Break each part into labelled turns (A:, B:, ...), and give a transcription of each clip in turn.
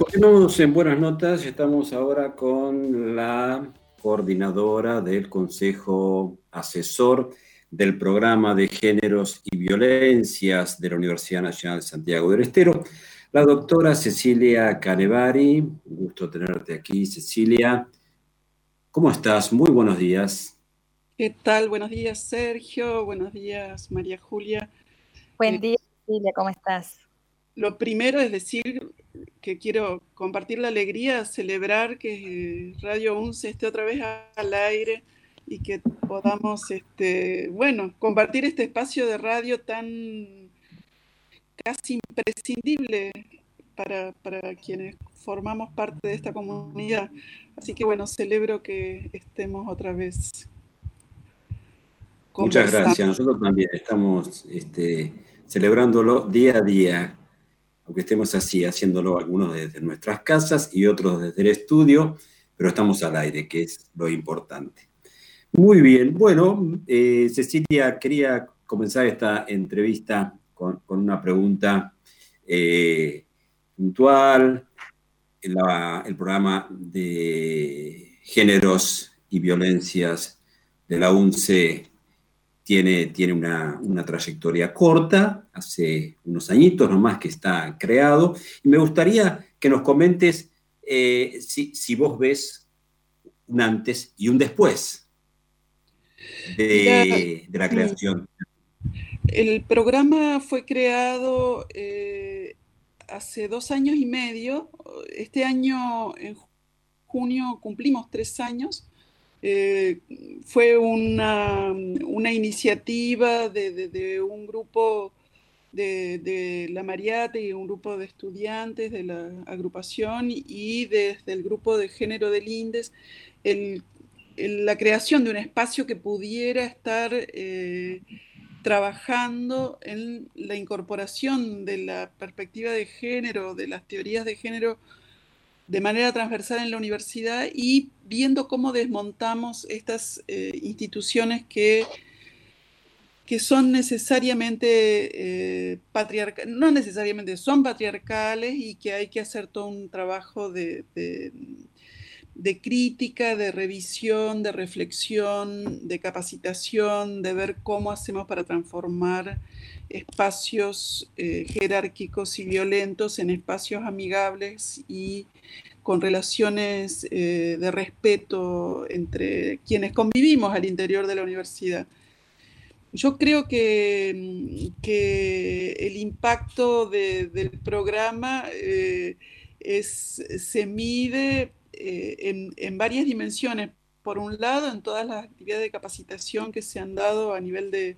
A: Continuamos en Buenas Notas. Estamos ahora con la coordinadora del Consejo Asesor del Programa de Géneros y Violencias de la Universidad Nacional de Santiago del Estero, la doctora Cecilia Canevari. Un gusto tenerte aquí, Cecilia. ¿Cómo estás? Muy buenos días.
B: ¿Qué tal? Buenos días, Sergio. Buenos días, María Julia.
C: Buen eh, día, Cecilia. ¿Cómo estás?
B: Lo primero es decir que quiero compartir la alegría, celebrar que Radio UNCE esté otra vez al aire y que podamos, este, bueno, compartir este espacio de radio tan casi imprescindible para, para, quienes formamos parte de esta comunidad. Así que bueno, celebro que estemos otra vez.
A: Muchas gracias. Nosotros también estamos este, celebrándolo día a día, aunque estemos así, haciéndolo algunos desde nuestras casas y otros desde el estudio, pero estamos al aire, que es lo importante. Muy bien, bueno, eh, Cecilia, quería comenzar esta entrevista con, una pregunta eh, puntual. el programa de géneros y violencias de la UNCE tiene, tiene una, trayectoria corta, hace unos añitos nomás que está creado, y me gustaría que nos comentes eh, si, vos ves un antes y un después de, de la creación
B: el programa fue creado eh, hace dos años y medio. Este año, en junio, cumplimos tres años. Eh, fue una, iniciativa de, un grupo de, la Mariate y un grupo de estudiantes de la agrupación y desde el grupo de género del INDES, la creación de un espacio que pudiera estar... Eh, trabajando en la incorporación de la perspectiva de género, de las teorías de género de manera transversal en la universidad y viendo cómo desmontamos estas eh, instituciones que, que son necesariamente eh, patriarcales, no necesariamente son patriarcales y que hay que hacer todo un trabajo de de crítica, de revisión, de reflexión, de capacitación, de ver cómo hacemos para transformar espacios eh, jerárquicos y violentos en espacios amigables y con relaciones eh, de respeto entre quienes convivimos al interior de la universidad. Yo creo que, que el impacto del programa eh, es, se mide eh, en, varias dimensiones. Por un lado, en todas las actividades de capacitación que se han dado a nivel de,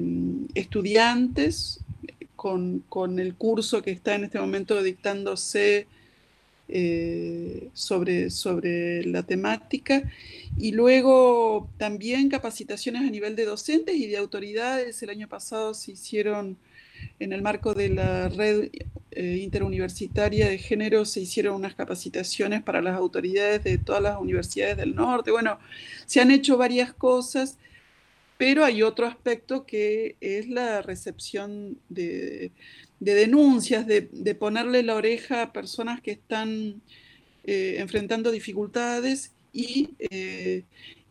B: mm, estudiantes, con, el curso que está en este momento dictándose eh, sobre, sobre la temática, y luego también capacitaciones a nivel de docentes y de autoridades. El año pasado se hicieron en el marco de la red eh, interuniversitaria de género se hicieron unas capacitaciones para las autoridades de todas las universidades del norte. Bueno, se han hecho varias cosas, pero hay otro aspecto que es la recepción de, denuncias, de, ponerle la oreja a personas que están eh, enfrentando dificultades y, eh,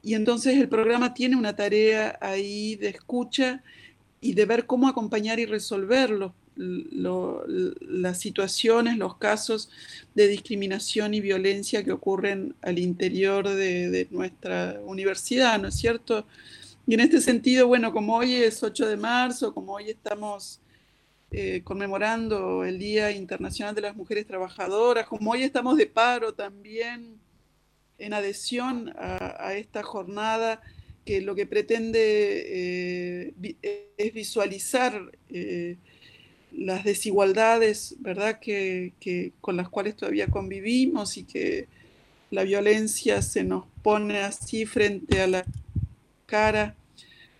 B: y entonces el programa tiene una tarea ahí de escucha y de ver cómo acompañar y resolver las situaciones, los casos de discriminación y violencia que ocurren al interior de, nuestra universidad, ¿no es cierto? Y en este sentido, bueno, como hoy es 8 de marzo, como hoy estamos eh, conmemorando el Día Internacional de las Mujeres Trabajadoras, como hoy estamos de paro también en adhesión a esta jornada, que lo que pretende eh, es visualizar eh, las desigualdades, ¿verdad?, que, con las cuales todavía convivimos y que la violencia se nos pone así frente a la cara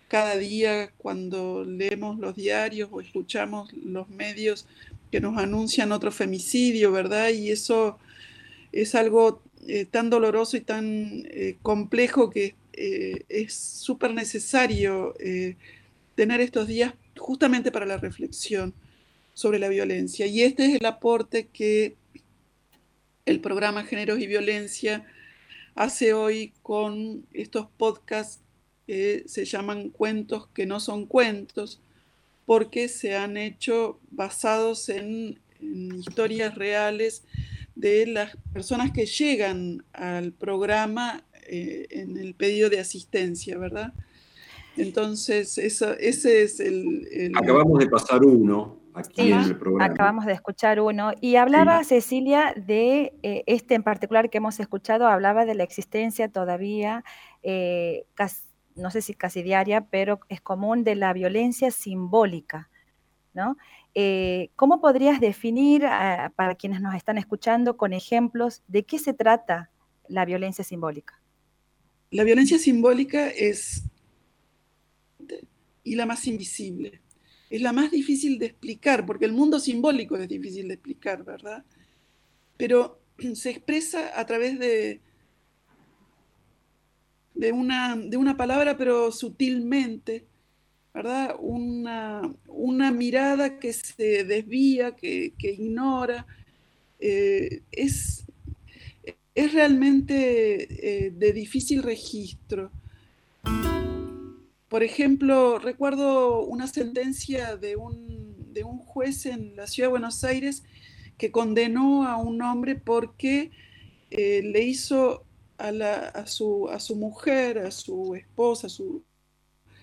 B: cada día cuando leemos los diarios o escuchamos los medios que nos anuncian otro femicidio, ¿verdad? Y eso es algo eh, tan doloroso y tan complejo que eh, es súper necesario eh, tener estos días justamente para la reflexión sobre la violencia. Y este es el aporte que el programa Géneros y Violencia hace hoy con estos podcasts que se llaman cuentos que no son cuentos, porque se han hecho basados en, historias reales de las personas que llegan al programa eh, en el pedido de asistencia, ¿verdad? Entonces, ese es el,
A: Acabamos de pasar uno aquí en el programa.
C: Acabamos de escuchar uno. Y hablaba Cecilia de eh, este en particular que hemos escuchado, hablaba de la existencia todavía, eh, no sé si casi diaria, pero es común de la violencia simbólica, ¿no? Eh, ¿Cómo podrías definir ah, para quienes nos están escuchando con ejemplos de qué se trata la violencia simbólica?
B: La violencia simbólica es y la más invisible. Es la más difícil de explicar, porque el mundo simbólico es difícil de explicar, ¿verdad? Pero se expresa a través de, de, una, de una palabra, pero sutilmente, ¿verdad? Una, una mirada que se desvía, que, ignora. Eh, es, es realmente eh, de difícil registro. Por ejemplo, recuerdo una sentencia de un, de un juez en la ciudad de Buenos Aires que condenó a un hombre porque eh, le hizo a, a, su, a, su, mujer, a su esposa, a su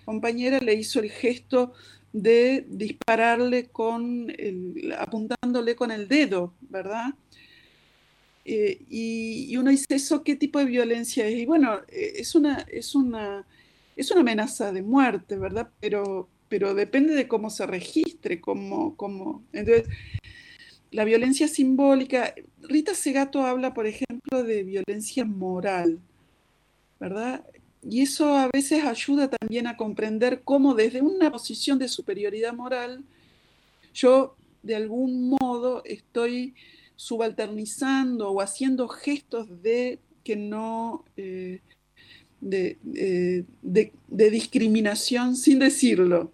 B: compañera, le hizo el gesto de dispararle con apuntándole con el dedo, ¿verdad? Eh, y, y, uno dice, ¿eso qué tipo de violencia es? Y bueno, eh, es una, es una es una amenaza de muerte, ¿verdad? Pero, pero depende de cómo se registre, cómo, cómo... Entonces, la violencia simbólica, Rita Segato habla, por ejemplo, de violencia moral, ¿verdad? Y eso a veces ayuda también a comprender cómo desde una posición de superioridad moral, yo de algún modo estoy subalternizando o haciendo gestos de que no, eh, eh, de, de, discriminación sin decirlo,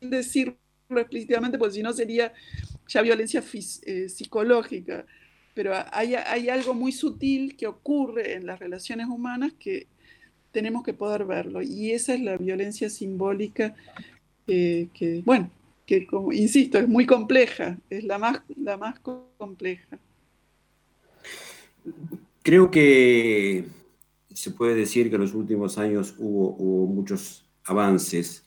B: sin decirlo explícitamente, porque si no sería ya violencia eh, psicológica. Pero hay, hay, algo muy sutil que ocurre en las relaciones humanas que tenemos que poder verlo. Y esa es la violencia simbólica que, bueno, que como, insisto, es muy compleja, es la más, la más compleja.
A: Creo que se puede decir que en los últimos años hubo, muchos avances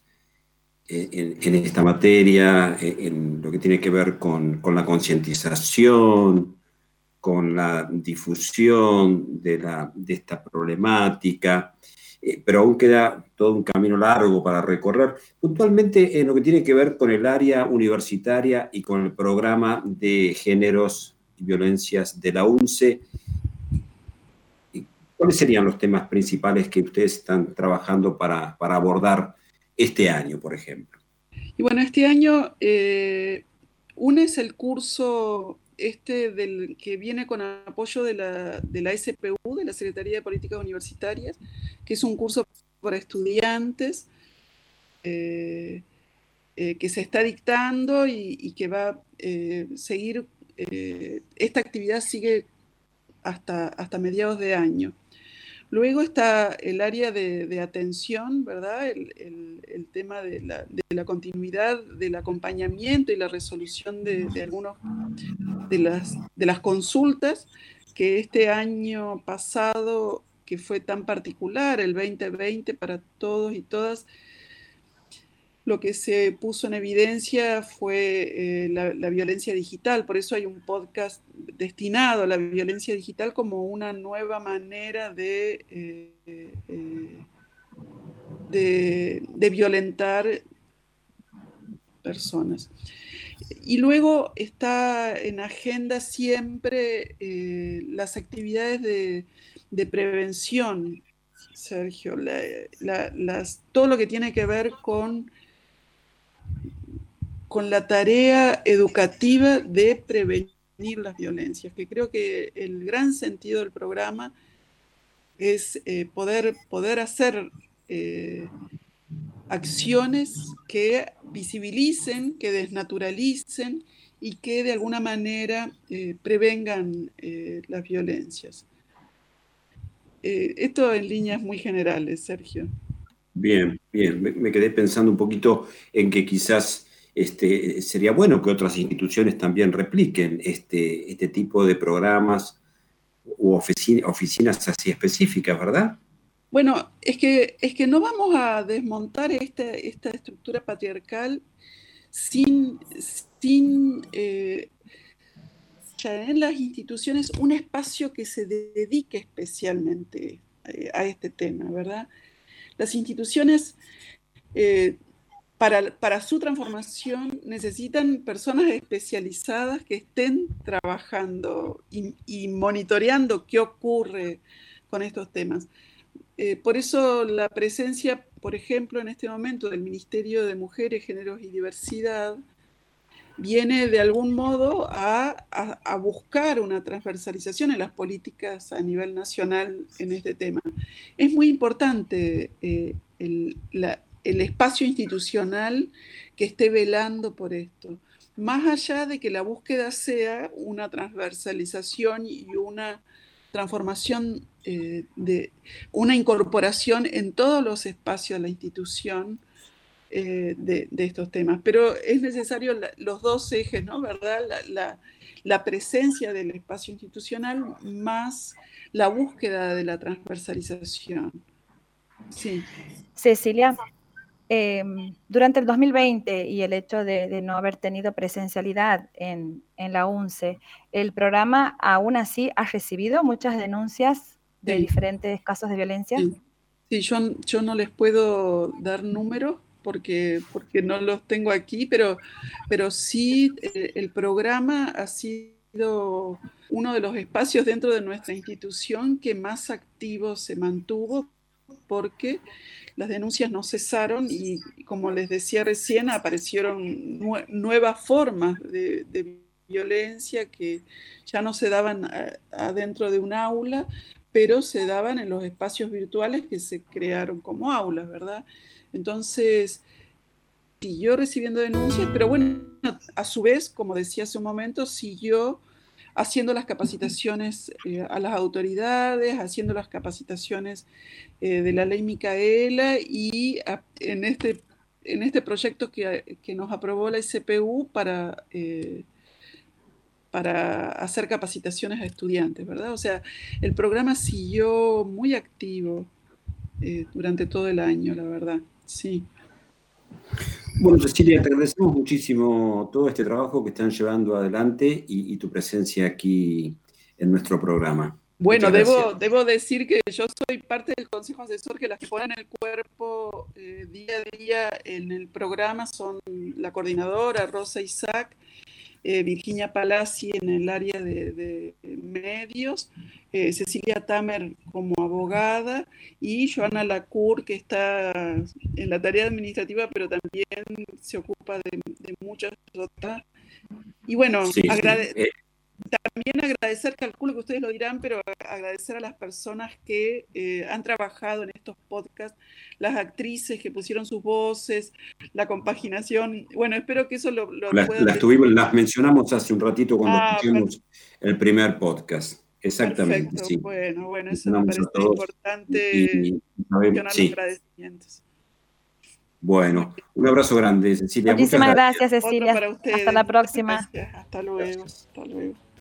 A: en, esta materia, en, lo que tiene que ver con, la concientización, con la difusión de, la, de esta problemática, eh, pero aún queda todo un camino largo para recorrer, puntualmente en lo que tiene que ver con el área universitaria y con el programa de géneros y violencias de la UNCE ¿Cuáles serían los temas principales que ustedes están trabajando para, abordar este año, por ejemplo?
B: Y bueno, este año eh, uno es el curso este del, que viene con apoyo de la, de la SPU, de la Secretaría de Políticas Universitarias, que es un curso para estudiantes eh, eh, que se está dictando y, que va a seguir, esta actividad sigue hasta, hasta mediados de año. Luego está el área de, atención, ¿verdad? El, tema de la, continuidad, del acompañamiento y la resolución de, algunos de las, de las consultas que este año pasado, que fue tan particular, el 2020 para todos y todas, lo que se puso en evidencia fue eh, la, violencia digital, por eso hay un podcast destinado a la violencia digital como una nueva manera de, eh, eh, de, violentar personas. Y luego está en agenda siempre las actividades de, prevención, Sergio, todo lo que tiene que ver con con la tarea educativa de prevenir las violencias, que creo que el gran sentido del programa es eh, poder, poder hacer, eh, acciones que visibilicen, que desnaturalicen y que de alguna manera eh, prevengan las violencias. Esto en líneas muy generales, Sergio.
A: Bien, bien. Me, quedé pensando un poquito en que quizás este, sería bueno que otras instituciones también repliquen este, este tipo de programas u oficinas así específicas, ¿verdad?
B: Bueno, es que, es que no vamos a desmontar esta, esta estructura patriarcal sin, sin eh, en las instituciones un espacio que se dedique especialmente eh, a este tema, ¿verdad? Las instituciones, eh, para, su transformación, necesitan personas especializadas que estén trabajando y, monitoreando qué ocurre con estos temas. Eh, por eso la presencia, por ejemplo, en este momento del Ministerio de Mujeres, Géneros y Diversidad viene de algún modo a, buscar una transversalización en las políticas a nivel nacional en este tema. Es muy importante eh, el, el espacio institucional que esté velando por esto más allá de que la búsqueda sea una transversalización y una transformación eh, de una incorporación en todos los espacios de la institución eh, de, estos temas. Pero es necesario los dos ejes, ¿no? ¿Verdad? La, presencia del espacio institucional más la búsqueda de la transversalización.
C: Sí. Cecilia, Em, durante el 2020 y el hecho de, no haber tenido presencialidad en, la UNCE, ¿el programa aún así ha recibido muchas denuncias de diferentes casos de violencia?
B: Sí, yo, yo, no les puedo dar números porque, porque no los tengo aquí, pero, pero sí eh, el programa ha sido uno de los espacios dentro de nuestra institución que más activo se mantuvo porque las denuncias no cesaron y, como les decía recién, aparecieron nuevas formas de, violencia que ya no se daban adentro de un aula, pero se daban en los espacios virtuales que se crearon como aulas, ¿verdad? Entonces, siguió recibiendo denuncias, pero bueno, a su vez, como decía hace un momento, siguió haciendo las capacitaciones eh, a las autoridades, haciendo las capacitaciones eh, de la ley Micaela y en, este, en este proyecto que, nos aprobó la SPU para, eh, para hacer capacitaciones a estudiantes, ¿verdad? O sea, el programa siguió muy activo durante todo el año, la verdad, sí.
A: Bueno, Cecilia, te agradecemos muchísimo todo este trabajo que están llevando adelante y, tu presencia aquí en nuestro programa.
B: Bueno, debo, debo decir que yo soy parte del Consejo Asesor que las que ponen el cuerpo eh, día a día en el programa son la coordinadora Rosa Isaac eh, Virginia Palazzi en el área de, medios, eh, Cecilia Tamer como abogada y Joana Lacour, que está en la tarea administrativa, pero también se ocupa de, muchas otras. Y bueno, eh, también agradecer, calculo que ustedes lo dirán, pero agradecer a las personas que eh, han trabajado en estos podcasts, las actrices que pusieron sus voces, la compaginación. Bueno, espero que eso lo,
A: las, las, tuvimos, las mencionamos hace un ratito cuando ah, pusimos el primer podcast. Exactamente. Sí.
B: Bueno, bueno, eso me parece importante y, los agradecimientos.
A: Bueno, un abrazo grande, Cecilia.
C: Muchísimas gracias, Cecilia. Hasta la próxima.
B: Hasta luego. Hasta luego.